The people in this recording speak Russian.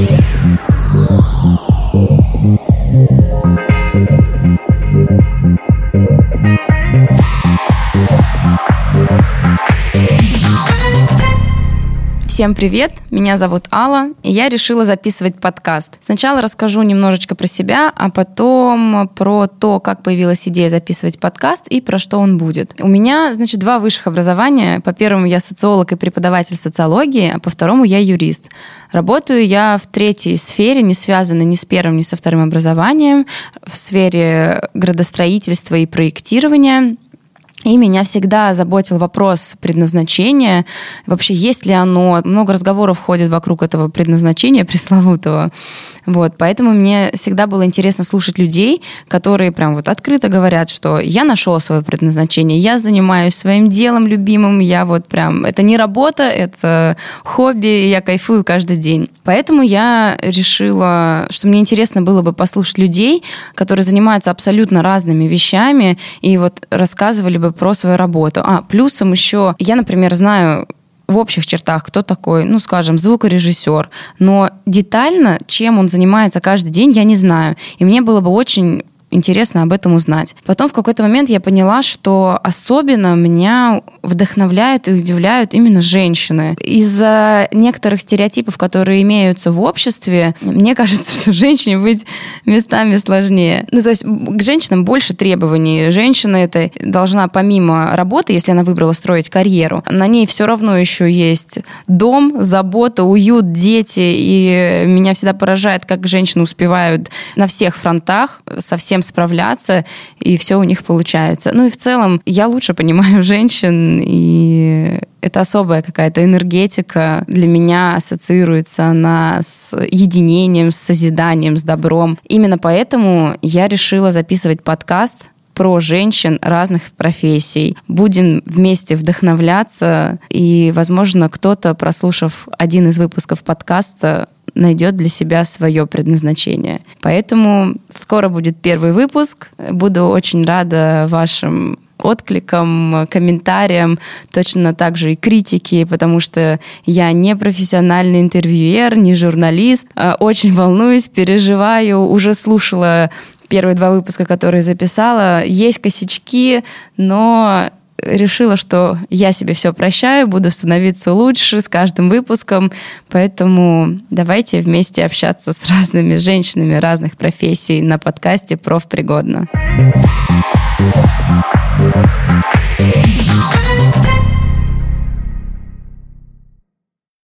Yeah. Всем привет, меня зовут Алла, и я решила записывать подкаст. Сначала расскажу немножечко про себя, а потом про то, как появилась идея записывать подкаст и про что он будет. У меня, значит, два высших образования. По первому я социолог и преподаватель социологии, а по второму я юрист. Работаю я в третьей сфере, не связанной ни с первым, ни со вторым образованием, в сфере градостроительства и проектирования. И меня всегда заботил вопрос предназначения. Вообще, есть ли оно? Много разговоров ходит вокруг этого предназначения пресловутого. Вот, поэтому мне всегда было интересно слушать людей, которые прям вот открыто говорят, что я нашел свое предназначение, я занимаюсь своим делом любимым, я вот прям, это не работа, это хобби, я кайфую каждый день. Поэтому я решила, что мне интересно было бы послушать людей, которые занимаются абсолютно разными вещами и вот рассказывали бы про свою работу. А, плюсом еще, я, например, знаю в общих чертах, кто такой, ну, скажем, звукорежиссер, но детально, чем он занимается каждый день, я не знаю. И мне было бы очень интересно об этом узнать. Потом в какой-то момент я поняла, что особенно меня вдохновляют и удивляют именно женщины. Из-за некоторых стереотипов, которые имеются в обществе, мне кажется, что женщине быть местами сложнее. Ну, то есть к женщинам больше требований. Женщина это должна помимо работы, если она выбрала строить карьеру, на ней все равно еще есть дом, забота, уют, дети. И меня всегда поражает, как женщины успевают на всех фронтах совсем всем справляться, и все у них получается. Ну и в целом я лучше понимаю женщин, и это особая какая-то энергетика. Для меня ассоциируется она с единением, с созиданием, с добром. Именно поэтому я решила записывать подкаст про женщин разных профессий. Будем вместе вдохновляться, и, возможно, кто-то, прослушав один из выпусков подкаста, найдет для себя свое предназначение. Поэтому скоро будет первый выпуск. Буду очень рада вашим откликам, комментариям, точно так же и критики, потому что я не профессиональный интервьюер, не журналист. А очень волнуюсь, переживаю, уже слушала первые два выпуска, которые записала. Есть косячки, но решила, что я себе все прощаю, буду становиться лучше с каждым выпуском, поэтому давайте вместе общаться с разными женщинами разных профессий на подкасте «Профпригодно». Thank